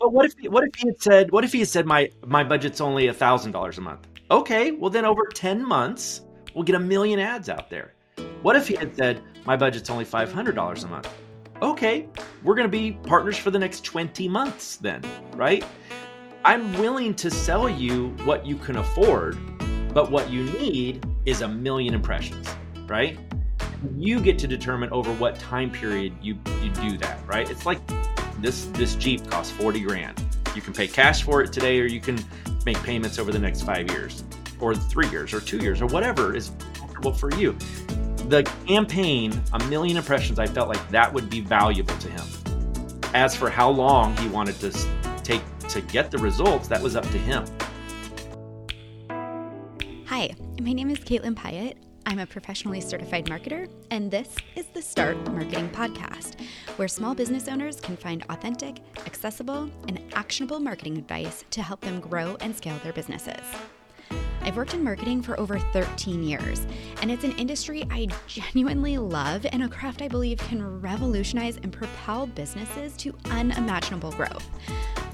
but what if what if he had said what if he had said my my budget's only a thousand dollars a month? Okay, well then over ten months we'll get a million ads out there. What if he had said my budget's only five hundred dollars a month? Okay, we're going to be partners for the next twenty months then, right? I'm willing to sell you what you can afford, but what you need is a million impressions, right? You get to determine over what time period you you do that, right? It's like this this Jeep costs 40 grand. You can pay cash for it today or you can make payments over the next 5 years or 3 years or 2 years or whatever is comfortable for you. The campaign, a million impressions, I felt like that would be valuable to him. As for how long he wanted to take to get the results, that was up to him. Hi, my name is Caitlin Pyatt. I'm a professionally certified marketer, and this is the Start Marketing Podcast, where small business owners can find authentic, accessible, and actionable marketing advice to help them grow and scale their businesses. I've worked in marketing for over 13 years, and it's an industry I genuinely love and a craft I believe can revolutionize and propel businesses to unimaginable growth.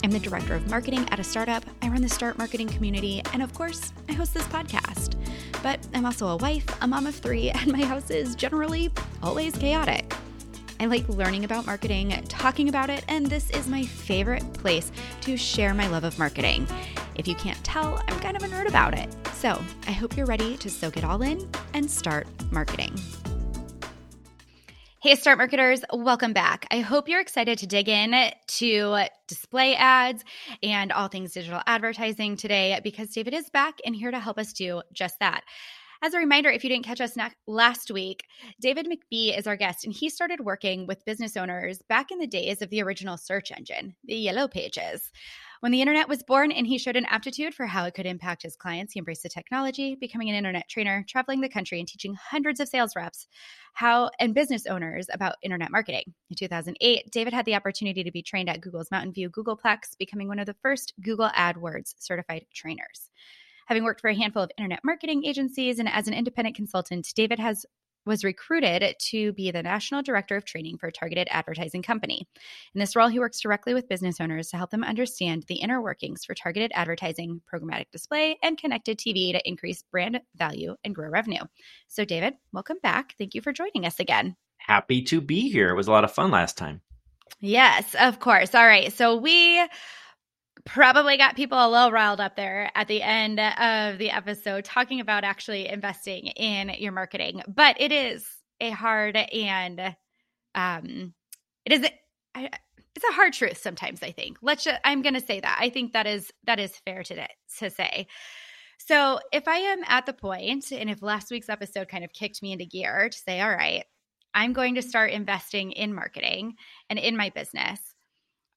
I'm the director of marketing at a startup, I run the Start Marketing community, and of course, I host this podcast. But I'm also a wife, a mom of three, and my house is generally always chaotic. I like learning about marketing, talking about it, and this is my favorite place to share my love of marketing. If you can't tell, I'm kind of a nerd about it. So I hope you're ready to soak it all in and start marketing. Hey, Start Marketers, welcome back. I hope you're excited to dig in to display ads and all things digital advertising today because David is back and here to help us do just that. As a reminder, if you didn't catch us last week, David McBee is our guest, and he started working with business owners back in the days of the original search engine, the Yellow Pages. When the internet was born and he showed an aptitude for how it could impact his clients, he embraced the technology, becoming an internet trainer, traveling the country and teaching hundreds of sales reps how and business owners about internet marketing. In 2008, David had the opportunity to be trained at Google's Mountain View Googleplex, becoming one of the first Google AdWords certified trainers. Having worked for a handful of internet marketing agencies and as an independent consultant, David has was recruited to be the national director of training for a targeted advertising company. In this role, he works directly with business owners to help them understand the inner workings for targeted advertising, programmatic display, and connected TV to increase brand value and grow revenue. So, David, welcome back. Thank you for joining us again. Happy to be here. It was a lot of fun last time. Yes, of course. All right. So, we probably got people a little riled up there at the end of the episode talking about actually investing in your marketing. But it is a hard and um it is it's a hard truth sometimes I think. Let's just, I'm going to say that. I think that is that is fair to to say. So, if I am at the point and if last week's episode kind of kicked me into gear to say, all right, I'm going to start investing in marketing and in my business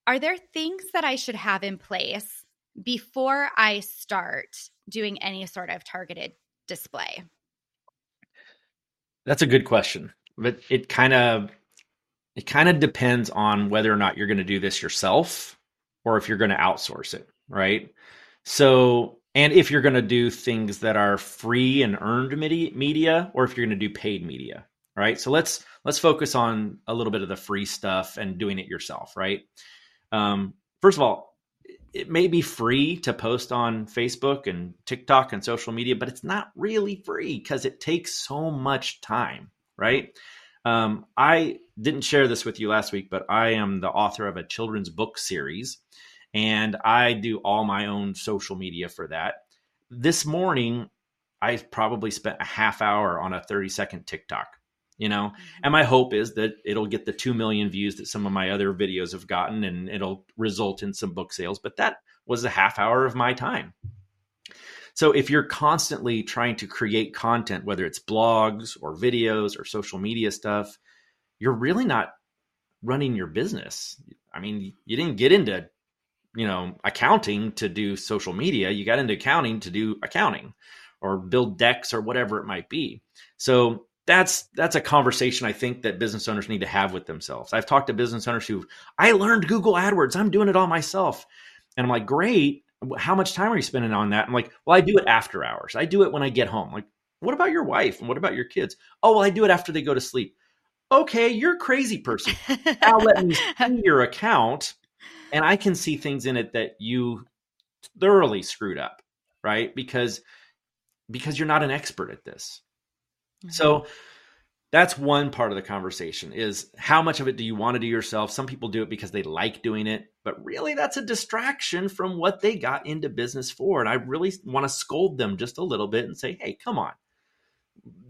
are there things that I should have in place before I start doing any sort of targeted display? That's a good question. But it kind of it kind of depends on whether or not you're going to do this yourself or if you're going to outsource it, right? So, and if you're going to do things that are free and earned media or if you're going to do paid media, right? So let's let's focus on a little bit of the free stuff and doing it yourself, right? Um, first of all, it may be free to post on Facebook and TikTok and social media, but it's not really free because it takes so much time, right? Um, I didn't share this with you last week, but I am the author of a children's book series, and I do all my own social media for that. This morning, I probably spent a half hour on a 30 second TikTok you know? Mm-hmm. and my hope is that it'll get the 2 million views that some of my other videos have gotten and it'll result in some book sales but that was a half hour of my time. So if you're constantly trying to create content whether it's blogs or videos or social media stuff you're really not running your business. I mean you didn't get into you know accounting to do social media. You got into accounting to do accounting or build decks or whatever it might be. So that's that's a conversation I think that business owners need to have with themselves. I've talked to business owners who I learned Google AdWords. I'm doing it all myself. And I'm like, "Great. How much time are you spending on that?" I'm like, "Well, I do it after hours. I do it when I get home." I'm like, "What about your wife? And what about your kids?" "Oh, well, I do it after they go to sleep." Okay, you're a crazy person. now let me see your account and I can see things in it that you thoroughly screwed up, right? Because because you're not an expert at this. Mm-hmm. So that's one part of the conversation is how much of it do you want to do yourself? Some people do it because they like doing it, but really that's a distraction from what they got into business for. And I really want to scold them just a little bit and say, "Hey, come on.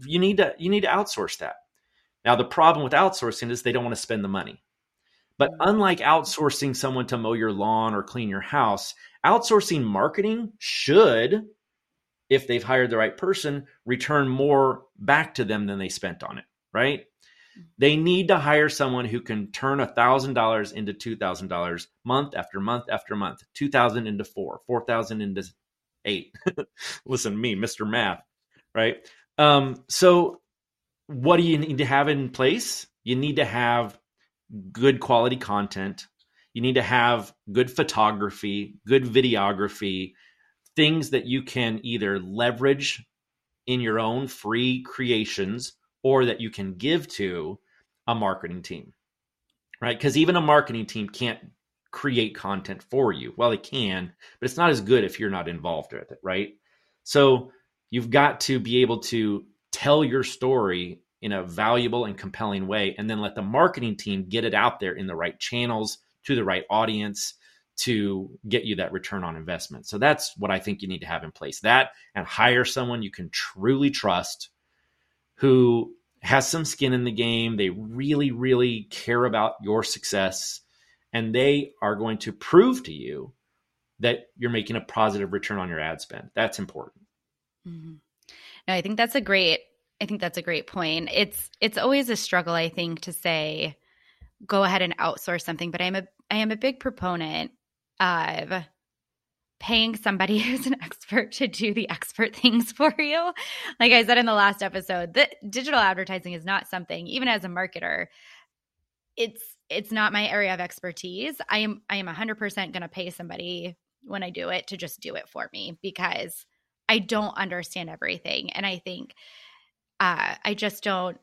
You need to you need to outsource that." Now, the problem with outsourcing is they don't want to spend the money. But mm-hmm. unlike outsourcing someone to mow your lawn or clean your house, outsourcing marketing should if they've hired the right person, return more back to them than they spent on it, right? They need to hire someone who can turn $1,000 into $2,000 month after month after month, 2,000 into four, 4,000 into eight. Listen to me, Mr. Math, right? Um, so, what do you need to have in place? You need to have good quality content. You need to have good photography, good videography, things that you can either leverage in your own free creations or that you can give to a marketing team, right? Because even a marketing team can't create content for you. Well, it can, but it's not as good if you're not involved with it, right? So you've got to be able to tell your story in a valuable and compelling way and then let the marketing team get it out there in the right channels to the right audience to get you that return on investment. So that's what I think you need to have in place. That and hire someone you can truly trust who has some skin in the game. They really, really care about your success and they are going to prove to you that you're making a positive return on your ad spend. That's important. Mm-hmm. No, I think that's a great I think that's a great point. It's it's always a struggle I think to say go ahead and outsource something, but I'm a I am a big proponent of paying somebody who's an expert to do the expert things for you. Like I said in the last episode, the digital advertising is not something even as a marketer it's it's not my area of expertise. I am I am 100% going to pay somebody when I do it to just do it for me because I don't understand everything and I think uh, I just don't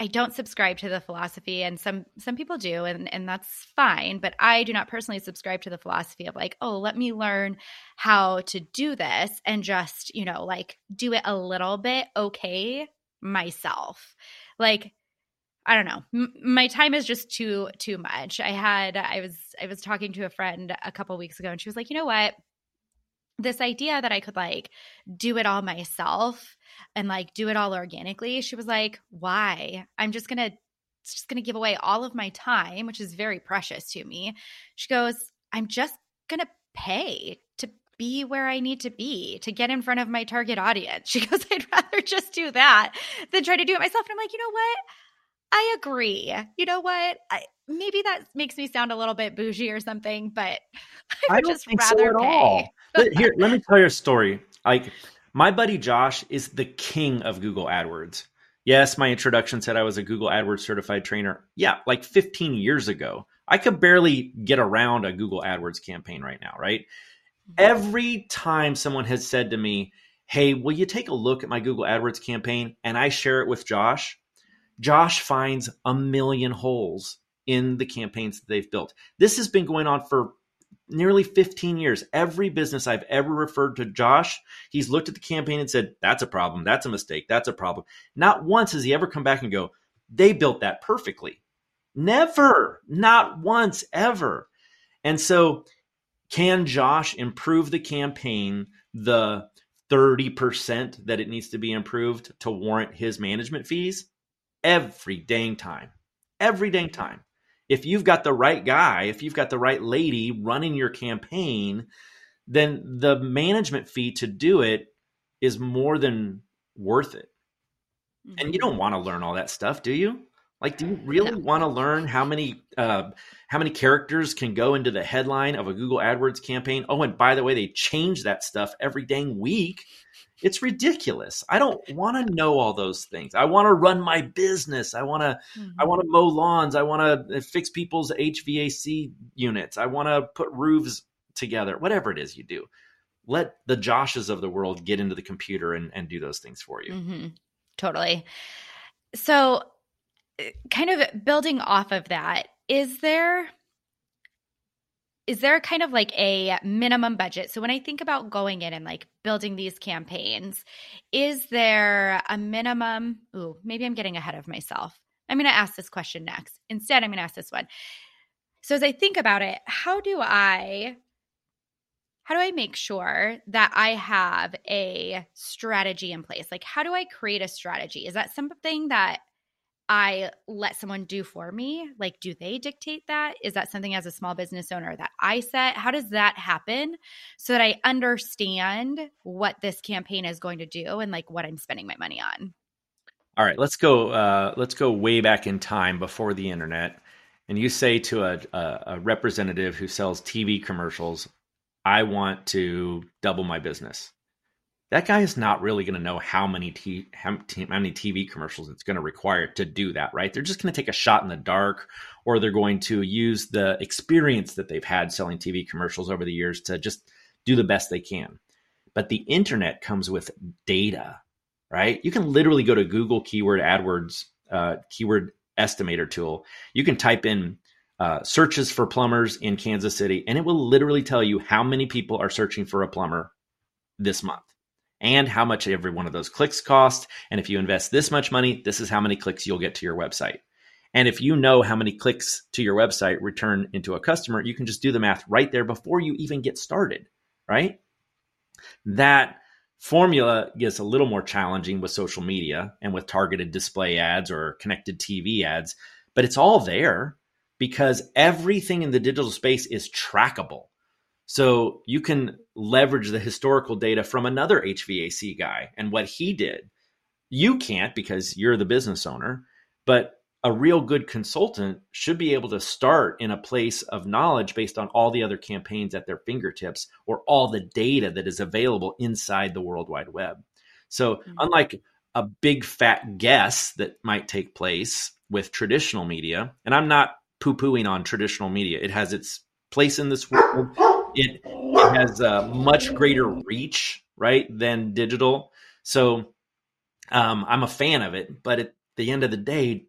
I don't subscribe to the philosophy and some some people do and and that's fine but I do not personally subscribe to the philosophy of like oh let me learn how to do this and just you know like do it a little bit okay myself. Like I don't know. M- my time is just too too much. I had I was I was talking to a friend a couple weeks ago and she was like you know what this idea that I could like do it all myself and like do it all organically. She was like, "Why? I'm just going to just going to give away all of my time, which is very precious to me." She goes, "I'm just going to pay to be where I need to be to get in front of my target audience." She goes, "I'd rather just do that than try to do it myself." And I'm like, "You know what? I agree. You know what? I, maybe that makes me sound a little bit bougie or something, but I would I just rather so pay. Here, let me tell you a story. Like my buddy Josh is the king of Google AdWords. Yes, my introduction said I was a Google AdWords certified trainer. Yeah, like 15 years ago. I could barely get around a Google AdWords campaign right now, right? Every time someone has said to me, Hey, will you take a look at my Google AdWords campaign? And I share it with Josh, Josh finds a million holes in the campaigns that they've built. This has been going on for nearly 15 years. Every business I've ever referred to Josh, he's looked at the campaign and said, That's a problem. That's a mistake. That's a problem. Not once has he ever come back and go, They built that perfectly. Never. Not once ever. And so, can Josh improve the campaign the 30% that it needs to be improved to warrant his management fees? every dang time. Every dang time. If you've got the right guy, if you've got the right lady running your campaign, then the management fee to do it is more than worth it. Mm-hmm. And you don't want to learn all that stuff, do you? Like, do you really no. want to learn how many uh, how many characters can go into the headline of a Google AdWords campaign? Oh, and by the way, they change that stuff every dang week. It's ridiculous. I don't want to know all those things. I want to run my business. I want to mm-hmm. I want to mow lawns. I want to uh, fix people's HVAC units. I want to put roofs together. Whatever it is you do. Let the Joshes of the world get into the computer and, and do those things for you. Mm-hmm. Totally. So, uh, kind of building off of that, is there is there kind of like a minimum budget? So when I think about going in and like building these campaigns, is there a minimum? Ooh, maybe I'm getting ahead of myself. I'm going to ask this question next. Instead, I'm going to ask this one. So as I think about it, how do I how do I make sure that I have a strategy in place? Like how do I create a strategy? Is that something that I let someone do for me? Like, do they dictate that? Is that something as a small business owner that I set? How does that happen so that I understand what this campaign is going to do and like what I'm spending my money on? All right, let's go. Uh, let's go way back in time before the internet, and you say to a, a, a representative who sells TV commercials, "I want to double my business." That guy is not really going to know how many t- how, many TV commercials it's going to require to do that, right? They're just going to take a shot in the dark, or they're going to use the experience that they've had selling TV commercials over the years to just do the best they can. But the internet comes with data, right? You can literally go to Google Keyword AdWords uh, keyword estimator tool. You can type in uh, searches for plumbers in Kansas City, and it will literally tell you how many people are searching for a plumber this month and how much every one of those clicks cost. And if you invest this much money, this is how many clicks you'll get to your website. And if you know how many clicks to your website return into a customer, you can just do the math right there before you even get started, right? That formula gets a little more challenging with social media and with targeted display ads or connected TV ads, but it's all there because everything in the digital space is trackable. So you can leverage the historical data from another HVAC guy and what he did. You can't because you're the business owner, but a real good consultant should be able to start in a place of knowledge based on all the other campaigns at their fingertips or all the data that is available inside the World Wide Web. So, mm-hmm. unlike a big fat guess that might take place with traditional media, and I'm not poo pooing on traditional media, it has its place in this world it has a much greater reach, right, than digital. So um, I'm a fan of it, but at the end of the day,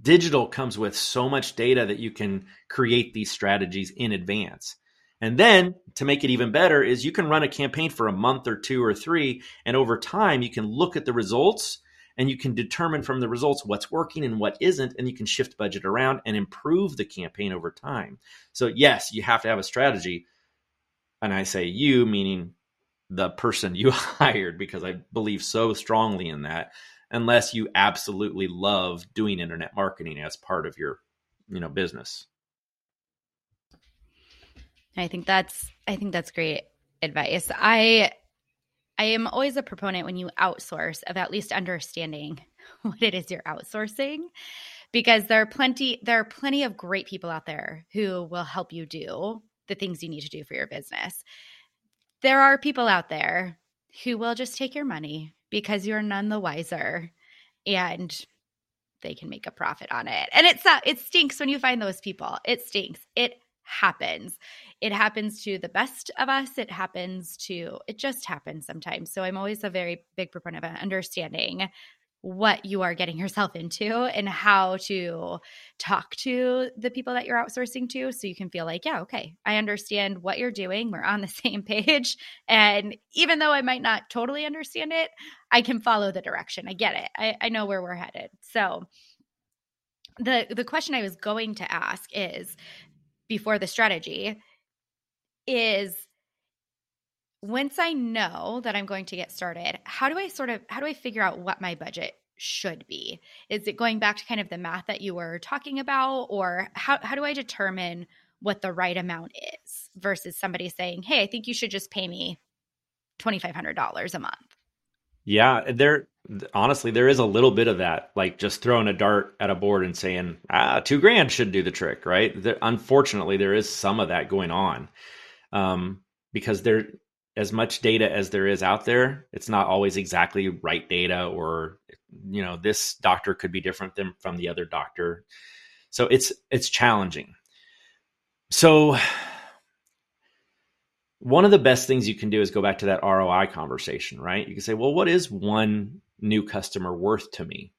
digital comes with so much data that you can create these strategies in advance. And then to make it even better is you can run a campaign for a month or two or three, and over time you can look at the results and you can determine from the results what's working and what isn't and you can shift budget around and improve the campaign over time. So yes you have to have a strategy. And i say you meaning the person you hired because i believe so strongly in that unless you absolutely love doing internet marketing as part of your you know business. I think that's i think that's great advice. I I am always a proponent when you outsource of at least understanding what it is you're outsourcing because there are plenty there are plenty of great people out there who will help you do the things you need to do for your business. There are people out there who will just take your money because you're none the wiser and they can make a profit on it. And it's uh, it stinks when you find those people. It stinks. It happens. It happens to the best of us. It happens to, it just happens sometimes. So I'm always a very big proponent of understanding what you are getting yourself into and how to talk to the people that you're outsourcing to so you can feel like, yeah, okay, I understand what you're doing. We're on the same page. And even though I might not totally understand it, I can follow the direction. I get it. I, I know where we're headed. So, the the question I was going to ask is before the strategy is once I know that I'm going to get started, how do I sort of how do I figure out what my budget should be? Is it going back to kind of the math that you were talking about or how how do I determine what the right amount is versus somebody saying, "Hey, I think you should just pay me $2500 a month." Yeah, there honestly there is a little bit of that, like just throwing a dart at a board and saying, "Ah, 2 grand should do the trick," right? There, unfortunately, there is some of that going on. Um, because there as much data as there is out there, it's not always exactly right data or you know, this doctor could be different than from the other doctor. So it's it's challenging. So one of the best things you can do is go back to that ROI conversation, right? You can say, well, what is one new customer worth to me?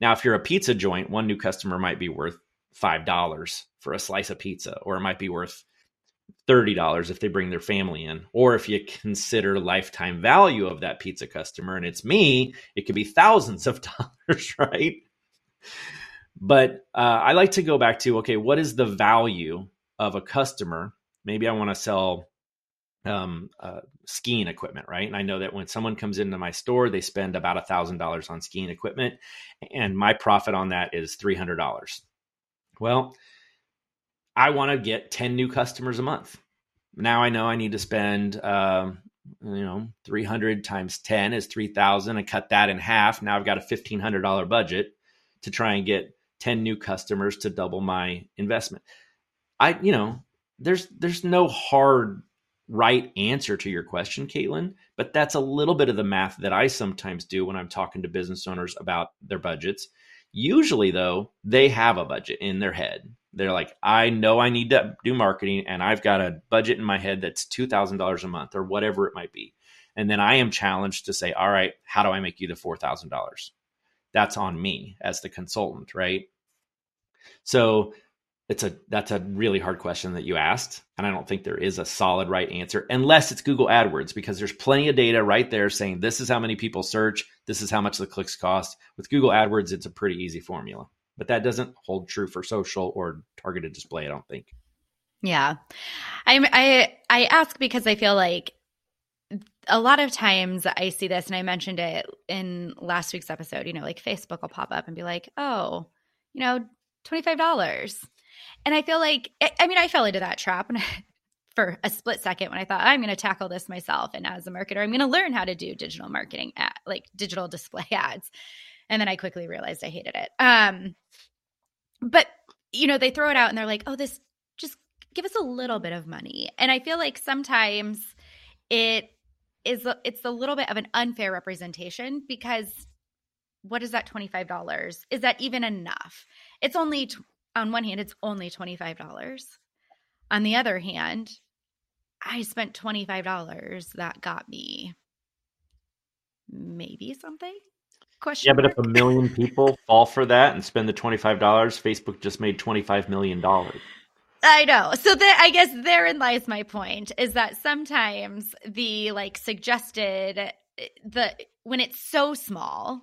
Now, if you're a pizza joint, one new customer might be worth $5 for a slice of pizza, or it might be worth $30 if they bring their family in. Or if you consider lifetime value of that pizza customer and it's me, it could be thousands of dollars, right? But uh, I like to go back to okay, what is the value of a customer? Maybe I want to sell um, uh, skiing equipment, right? And I know that when someone comes into my store, they spend about a thousand dollars on skiing equipment, and my profit on that is three hundred dollars. Well, I want to get 10 new customers a month. Now I know I need to spend, um, you know, 300 times 10 is 3,000. I cut that in half. Now I've got a $1,500 budget to try and get 10 new customers to double my investment. I, you know, there's, there's no hard right answer to your question, Caitlin, but that's a little bit of the math that I sometimes do when I'm talking to business owners about their budgets. Usually, though, they have a budget in their head. They're like, I know I need to do marketing and I've got a budget in my head that's $2,000 a month or whatever it might be. And then I am challenged to say, all right, how do I make you the $4,000? That's on me as the consultant, right? So it's a that's a really hard question that you asked and i don't think there is a solid right answer unless it's google adwords because there's plenty of data right there saying this is how many people search this is how much the clicks cost. With google adwords it's a pretty easy formula but that doesn't hold true for social or targeted display i don't think. Yeah. I i i ask because i feel like a lot of times I see this, and I mentioned it in last week's episode. You know, like Facebook will pop up and be like, "Oh, you know, twenty five dollars," and I feel like I mean I fell into that trap, and for a split second when I thought I'm going to tackle this myself, and as a marketer, I'm going to learn how to do digital marketing, at, like digital display ads, and then I quickly realized I hated it. Um, but you know, they throw it out and they're like, "Oh, this just give us a little bit of money," and I feel like sometimes it is it's a little bit of an unfair representation because what is that $25 is that even enough? It's only on one hand it's only $25 on the other hand i spent $25 that got me maybe something question yeah mark? but if a million people fall for that and spend the $25 facebook just made $25 million I know. So that I guess therein lies my point is that sometimes the like suggested eh, the when it's so small,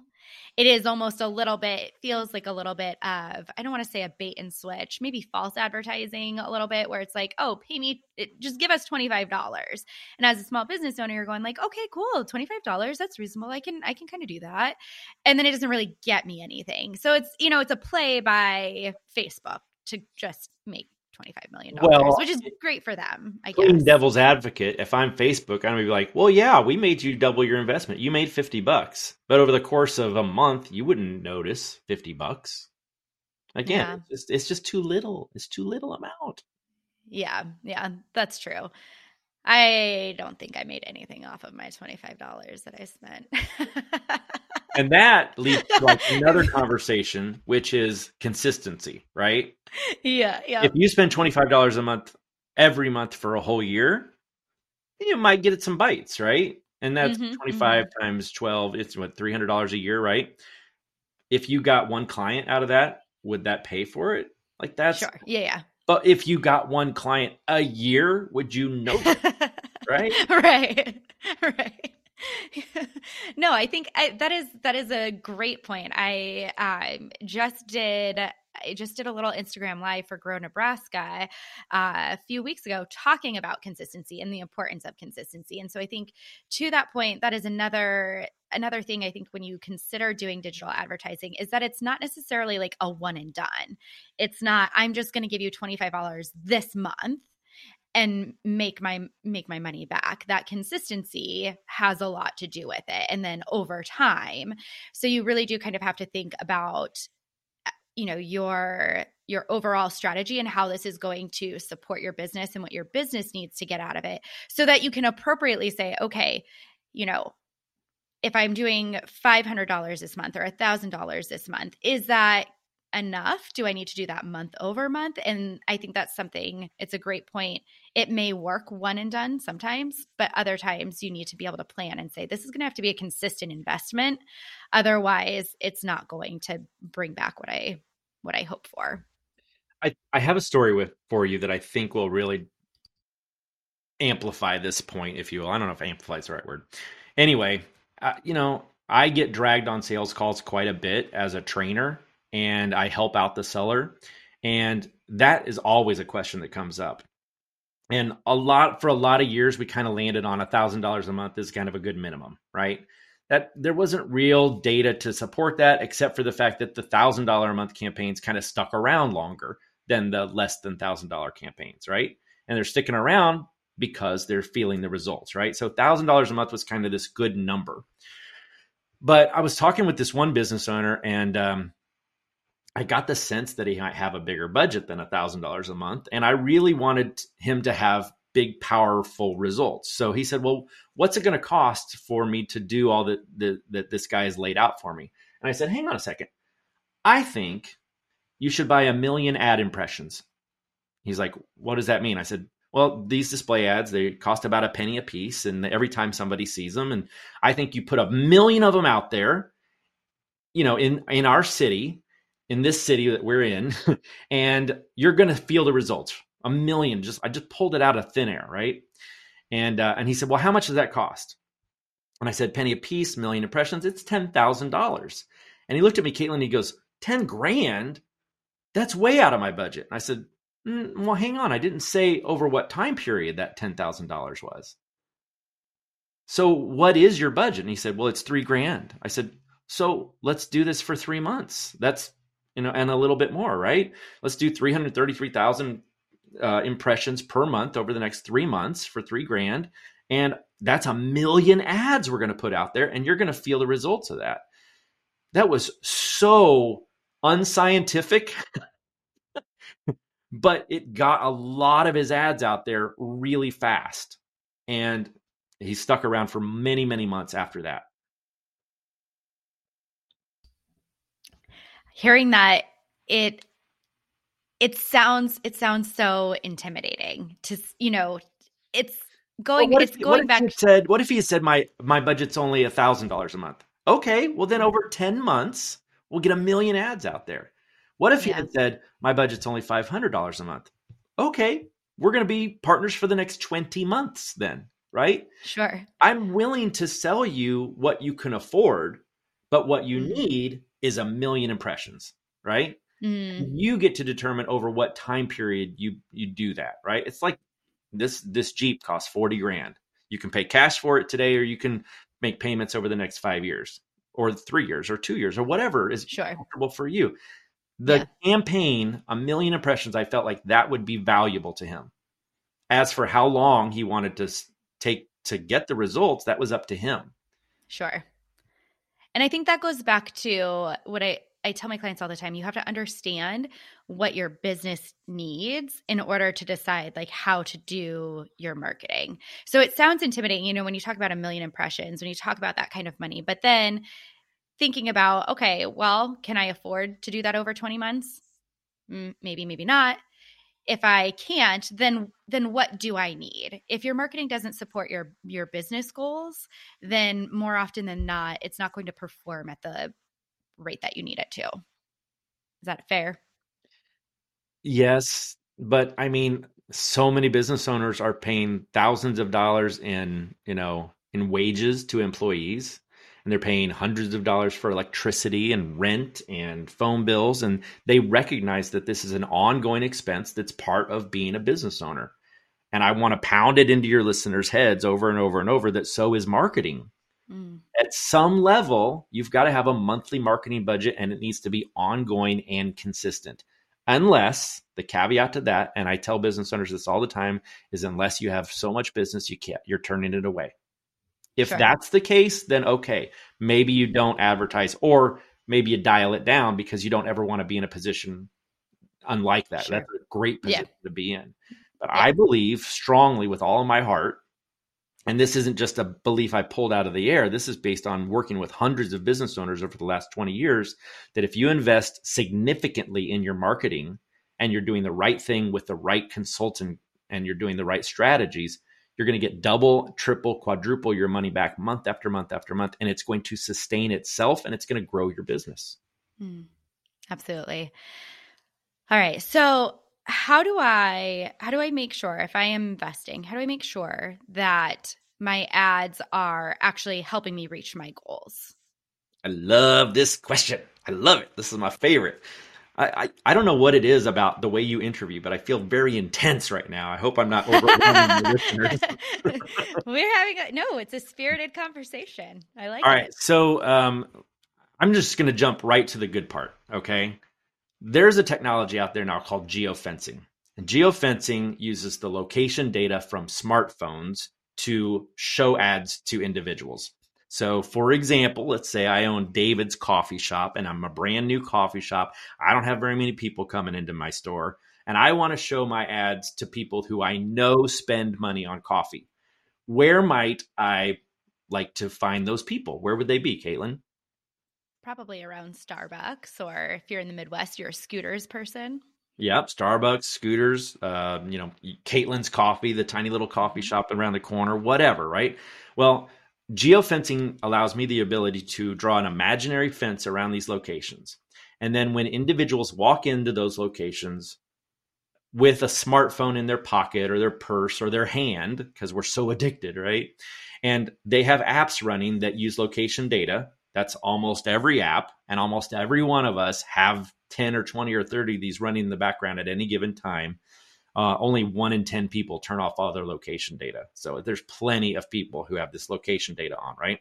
it is almost a little bit feels like a little bit of I don't want to say a bait and switch, maybe false advertising a little bit where it's like, "Oh, pay me eh, just give us $25." And as a small business owner, you're going like, "Okay, cool. $25, that's reasonable. I can I can kind of do that." And then it doesn't really get me anything. So it's, you know, it's a play by Facebook to just make $25 million, well, which is great for them, I guess. devil's advocate, if I'm Facebook, I'm going to be like, well, yeah, we made you double your investment. You made 50 bucks. But over the course of a month, you wouldn't notice 50 bucks. Again, yeah. it's, just, it's just too little. It's too little amount. Yeah, yeah, that's true. I don't think I made anything off of my $25 that I spent. and that leads to like another conversation, which is consistency, right? Yeah, yeah. If you spend twenty five dollars a month every month for a whole year, you might get it some bites, right? And that's mm-hmm, 25 mm-hmm. times 12, it's what $300 a year, right? If you got one client out of that, would that pay for it? Like that's Sure. Yeah, yeah. But if you got one client a year, would you know? right? Right. Right. no, I think I, that is that is a great point. I um, just did I just did a little Instagram live for Grow Nebraska uh, a few weeks ago talking about consistency and the importance of consistency. And so I think to that point, that is another another thing I think when you consider doing digital advertising is that it's not necessarily like a one and done. It's not I'm just going to give you $25 this month and make my make my money back. That consistency has a lot to do with it. And then over time so you really do kind of have to think about uh, you know your your overall strategy and how this is going to support your business and what your business needs to get out of it so that you can appropriately say okay you know if i'm doing $500 this month or $1000 this month is that enough? Do I need to do that month over month? And I think that's something, it's a great point. It may work one and done sometimes, but other times you need to be able to plan and say, this is going to have to be a consistent investment. Otherwise, it's not going to bring back what I what I hope for. I, I have a story with for you that I think will really amplify this point, if you will. I don't know if amplify is the right word. Anyway, uh, you know, I get dragged on sales calls quite a bit as a trainer, and I help out the seller, and that is always a question that comes up. And a lot for a lot of years, we kind of landed on a thousand dollars a month is kind of a good minimum, right? That there wasn't real data to support that, except for the fact that the thousand dollar a month campaigns kind of stuck around longer than the less than thousand dollar campaigns, right? And they're sticking around because they're feeling the results, right? So thousand dollars a month was kind of this good number. But I was talking with this one business owner, and um, I got the sense that he might have a bigger budget than a thousand dollars a month, and I really wanted him to have big, powerful results. So he said, "Well, what's it going to cost for me to do all that that this guy has laid out for me?" And I said, "Hang on a second. I think you should buy a million ad impressions. He's like, what does that mean? I said, well, these display ads, they cost about a penny a piece. And every time somebody sees them, and I think you put a million of them out there, you know, in, in our city, in this city that we're in, and you're going to feel the results. A million, just, I just pulled it out of thin air. Right. And, uh, and he said, well, how much does that cost? And I said, penny a piece, million impressions, it's $10,000. And he looked at me, Caitlin, he goes, 10 grand? that's way out of my budget. And I said, mm, well, hang on. I didn't say over what time period that $10,000 was. So what is your budget? And he said, well, it's three grand. I said, so let's do this for three months. That's, you know, and a little bit more, right? Let's do 333,000 uh, impressions per month over the next three months for three grand. And that's a million ads we're going to put out there, and you're going to feel the results of that. That was so unscientific, but it got a lot of his ads out there really fast. And he stuck around for many, many months after that. Hearing that, it it sounds it sounds so intimidating to you know it's going well, it's if, going back said what if he said my my budget's only a thousand dollars a month okay well then over 10 months We'll get a million ads out there. What if yeah. you had said, my budget's only $500 a month? Okay, we're going to be partners for the next 20 months then, right? Sure. I'm willing to sell you what you can afford, but what you mm. need is a million impressions, right? Mm. You get to determine over what time period you you do that, right? It's like this this Jeep costs 40 grand. You can pay cash for it today or you can make payments over the next 5 years or three years or two years or whatever is sure. comfortable for you. The yeah. campaign, a million impressions, I felt like that would be valuable to him. As for how long he wanted to take to get the results, that was up to him. Sure. And I think that goes back to what I, I tell my clients all the time. You have to understand what your business needs in order to decide like how to do your marketing. So it sounds intimidating, you know, when you talk about a million impressions, when you talk about that kind of money, but then thinking about, okay, well, can I afford to do that over 20 months? Mm, maybe, maybe not. If I can't, then then what do I need? If your marketing doesn't support your your business goals, then more often than not, it's not going to perform at the rate that you need it to. Is that fair? Yes, but I mean, so many business owners are paying thousands of dollars in, you know, in wages to employees and they're paying hundreds of dollars for electricity and rent and phone bills and they recognize that this is an ongoing expense that's part of being a business owner. And I want to pound it into your listeners' heads over and over and over that so is marketing. Mm. At some level, you've got to have a monthly marketing budget and it needs to be ongoing and consistent unless the caveat to that and i tell business owners this all the time is unless you have so much business you can't you're turning it away if sure. that's the case then okay maybe you don't advertise or maybe you dial it down because you don't ever want to be in a position unlike that sure. that's a great position yeah. to be in but yeah. i believe strongly with all of my heart and this isn't just a belief I pulled out of the air. This is based on working with hundreds of business owners over the last 20 years. That if you invest significantly in your marketing and you're doing the right thing with the right consultant and you're doing the right strategies, you're going to get double, triple, quadruple your money back month after month after month. And it's going to sustain itself and it's going to grow your business. Hmm. Absolutely. All right. So how do I how do I make sure if I am investing, how do I make sure that my ads are actually helping me reach my goals? I love this question. I love it. This is my favorite. I, I, I don't know what it is about the way you interview, but I feel very intense right now. I hope I'm not overwhelming the listeners. We're having a no, it's a spirited conversation. I like All it. right. So um, I'm just going to jump right to the good part. Okay. There's a technology out there now called geofencing. And geofencing uses the location data from smartphones to show ads to individuals. So, for example, let's say I own David's coffee shop and I'm a brand new coffee shop. I don't have very many people coming into my store, and I want to show my ads to people who I know spend money on coffee. Where might I like to find those people? Where would they be, Caitlin? Probably around Starbucks, or if you're in the Midwest, you're a scooters person. Yep, Starbucks, scooters, uh, you know, Caitlin's Coffee, the tiny little coffee shop around the corner, whatever, right? Well, Geofencing allows me the ability to draw an imaginary fence around these locations. And then when individuals walk into those locations with a smartphone in their pocket or their purse or their hand, because we're so addicted, right? And they have apps running that use location data. That's almost every app, and almost every one of us have 10 or 20 or 30 of these running in the background at any given time uh, only one in 10 people turn off all their location data. So there's plenty of people who have this location data on, right?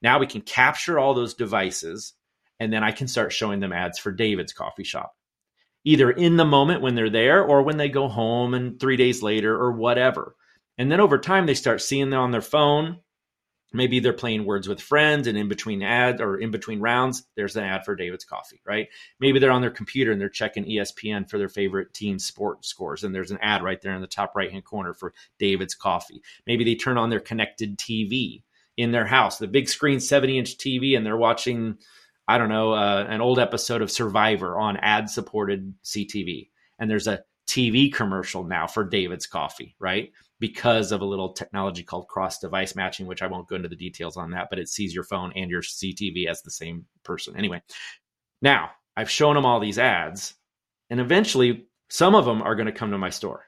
Now we can capture all those devices and then I can start showing them ads for David's coffee shop, either in the moment when they're there or when they go home and three days later or whatever. And then over time, they start seeing them on their phone maybe they're playing words with friends and in between ads or in between rounds there's an ad for david's coffee right? Maybe they're on their computer and they're checking espn for their favorite team sport scores and there's an ad right there in the top right hand corner for david's coffee. Maybe they turn on their connected tv in their house the big screen 70 inch tv and they're watching i don't know uh, an old episode of survivor on ad supported ctv and there's a tv commercial now for david's coffee right because of a little technology called cross device matching, which I won't go into the details on that, but it sees your phone and your CTV as the same person. Anyway, now I've shown them all these ads, and eventually some of them are going to come to my store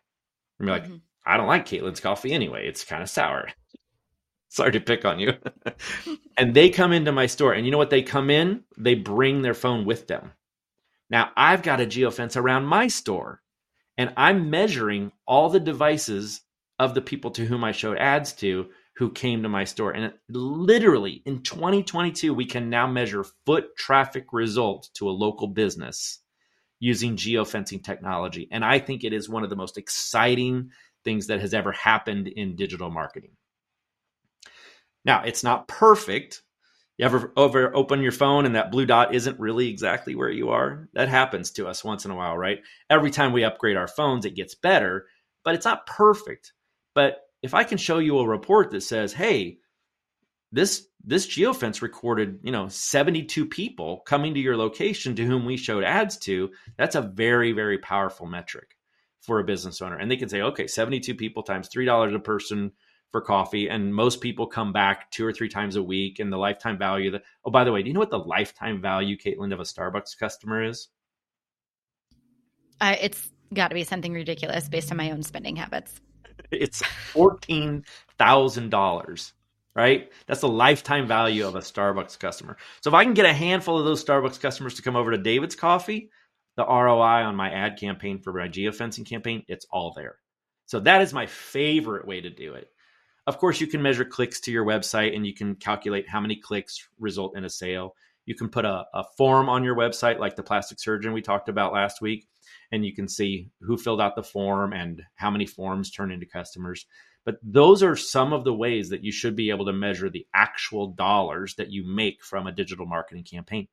and be like, mm-hmm. I don't like Caitlin's coffee anyway. It's kind of sour. Sorry to pick on you. and they come into my store, and you know what? They come in, they bring their phone with them. Now I've got a geofence around my store, and I'm measuring all the devices of the people to whom I showed ads to who came to my store. And literally in 2022, we can now measure foot traffic results to a local business using geofencing technology. And I think it is one of the most exciting things that has ever happened in digital marketing. Now, it's not perfect. You ever over open your phone and that blue dot isn't really exactly where you are? That happens to us once in a while, right? Every time we upgrade our phones, it gets better, but it's not perfect. But if I can show you a report that says, hey, this this geofence recorded, you know, 72 people coming to your location to whom we showed ads to, that's a very, very powerful metric for a business owner. And they can say, okay, 72 people times $3 a person for coffee. And most people come back two or three times a week. And the lifetime value that, oh, by the way, do you know what the lifetime value, Caitlin, of a Starbucks customer is? Uh, it's got to be something ridiculous based on my own spending habits. It's fourteen thousand dollars. Right? That's the lifetime value of a Starbucks customer. So if I can get a handful of those Starbucks customers to come over to David's Coffee, the ROI on my ad campaign for my geofencing campaign, it's all there. So that is my favorite way to do it. Of course, you can measure clicks to your website and you can calculate how many clicks result in a sale. You can put a, a form on your website, like the plastic surgeon we talked about last week, and you can see who filled out the form and how many forms turn into customers. But those are some of the ways that you should be able to measure the actual dollars that you make from a digital marketing campaign.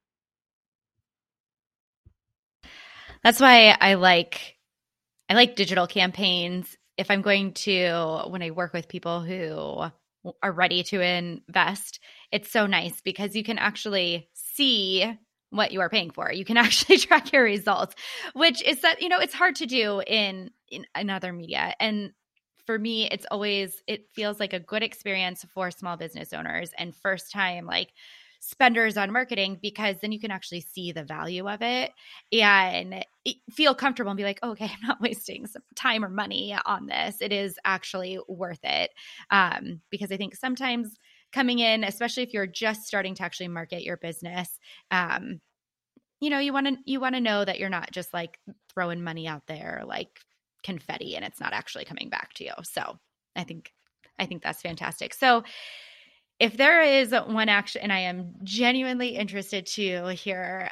That's why I like I like digital campaigns. If I'm going to when I work with people who are ready to invest, it's so nice because you can actually see what you are paying for. You can actually track your results, which is that, you know, it's hard to do in, in, in other media. And for me, it's always, it feels like a good experience for small business owners and first time like spenders on marketing because then you can actually see the value of it and feel comfortable and be like, oh, okay, I'm not wasting time or money on this. It is actually worth it. Um, because I think sometimes coming in, especially if you're just starting to actually market your business, um, you know, you want to you want to know that you're not just like throwing money out there like confetti and it's not actually coming back to you. So I think I think that's fantastic. So if there is one action, and I am genuinely interested to hear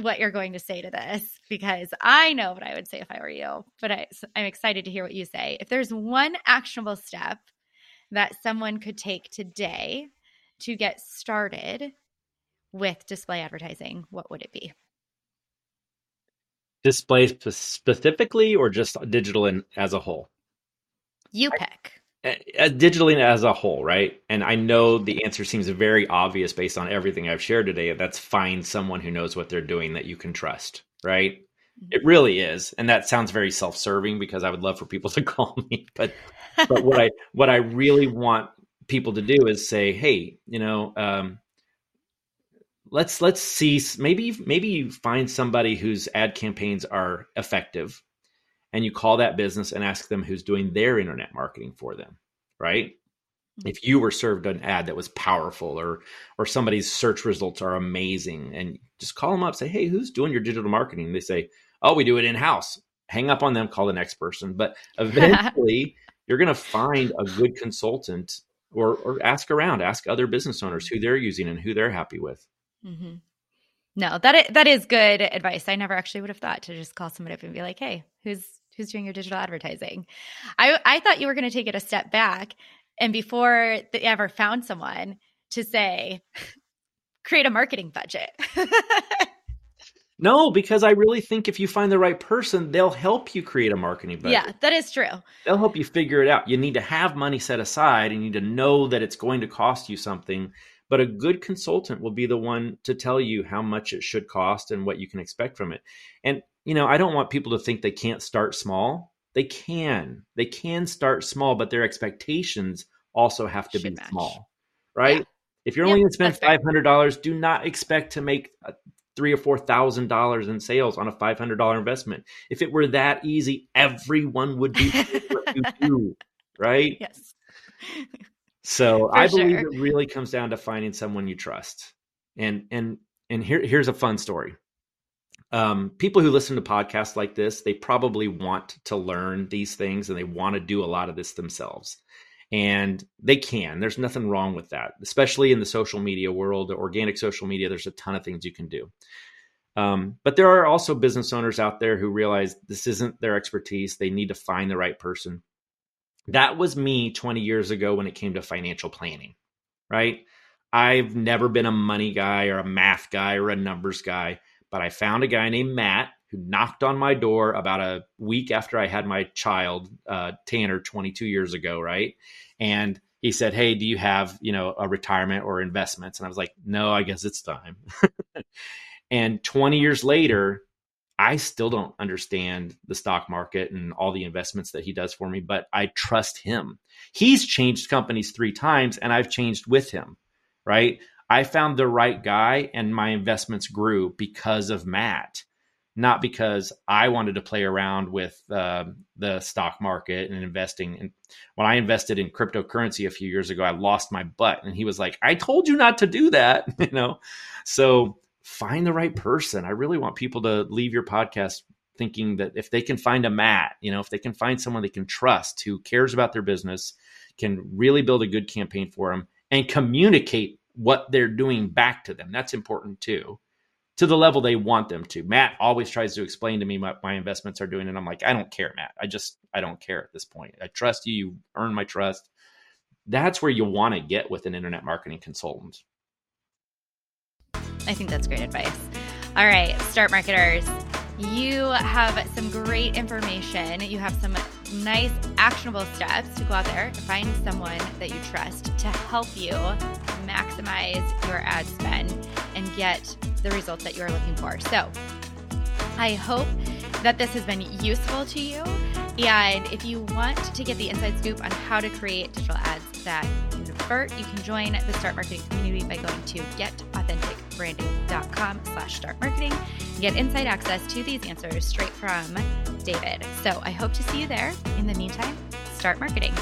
what you're going to say to this because I know what I would say if I were you, but I, I'm excited to hear what you say. If there's one actionable step that someone could take today to get started with display advertising, what would it be? Display specifically or just digital in, as a whole? You pick digitally as a whole, right? And I know the answer seems very obvious based on everything I've shared today. That's find someone who knows what they're doing that you can trust, right? It really is, and that sounds very self-serving because I would love for people to call me, but but what I what I really want people to do is say, hey, you know, um, let's let's see maybe maybe you find somebody whose ad campaigns are effective and you call that business and ask them who's doing their internet marketing for them, right? Mm-hmm. If you were served an ad that was powerful or or somebody's search results are amazing and just call them up say, "Hey, who's doing your digital marketing?" They say, "Oh, we do it in-house." Hang up on them, call the next person, but eventually you're going to find a good consultant or or ask around, ask other business owners who they're using and who they're happy with. Mm-hmm. No, that is, that is good advice. I never actually would have thought to just call somebody up and be like, "Hey, who's who's doing your digital advertising. I I thought you were going to take it a step back and before they ever found someone to say create a marketing budget. no, because I really think if you find the right person, they'll help you create a marketing budget. Yeah, that is true. They'll help you figure it out. You need to have money set aside and you need to know that it's going to cost you something but a good consultant will be the one to tell you how much it should cost and what you can expect from it. And you know, I don't want people to think they can't start small. They can. They can start small, but their expectations also have to Should be match. small, right? Yeah. If you're only going to spend five hundred dollars, do not expect to make three or four thousand dollars in sales on a five hundred dollar investment. If it were that easy, everyone would do what you do, right? Yes. So For I believe sure. it really comes down to finding someone you trust. And and and here here's a fun story um, people who listen to podcasts like this, they probably want to learn these things and they want to do a lot of this themselves. And they can. There's nothing wrong with that, especially in the social media world, organic social media. There's a ton of things you can do. Um, but there are also business owners out there who realize this isn't their expertise. They need to find the right person. That was me 20 years ago when it came to financial planning, right? I've never been a money guy or a math guy or a numbers guy but I found a guy named Matt who knocked on my door about a week after I had my child, uh, Tanner, 22 years ago, right? And he said, "Hey, do you have you know a retirement or investments?" And I was like, "No, I guess it's time." and 20 years later, I still don't understand the stock market and all the investments that he does for me, but I trust him. He's changed companies three times, and I've changed with him. Right? I found the right guy and my investments grew because of Matt, not because I wanted to play around with uh, the stock market and investing. And when I invested in cryptocurrency a few years ago, I lost my butt. And he was like, I told you not to do that, you know? So find the right person. I really want people to leave your podcast thinking that if they can find a Matt, you know, if they can find someone they can trust who cares about their business, can really build a good campaign for them and communicate what they're doing back to them. That's important too, to the level they want them to. Matt always tries to explain to me what my investments are doing, and I'm like, I don't care, Matt. I just I don't care at this point. I trust you. You earn my trust. That's where you want to get with an internet marketing consultant. I think that's great advice. All right, start marketers. You have some great information. You have some nice actionable steps to go out there and find someone that you trust to help you maximize your ad spend get the results that you're looking for. So, I hope that this has been useful to you. And if you want to get the inside scoop on how to create digital ads that convert, you can join the Start Marketing community by going to Get branding.com slash start marketing. Get inside access to these answers straight from David. So I hope to see you there. In the meantime, start marketing.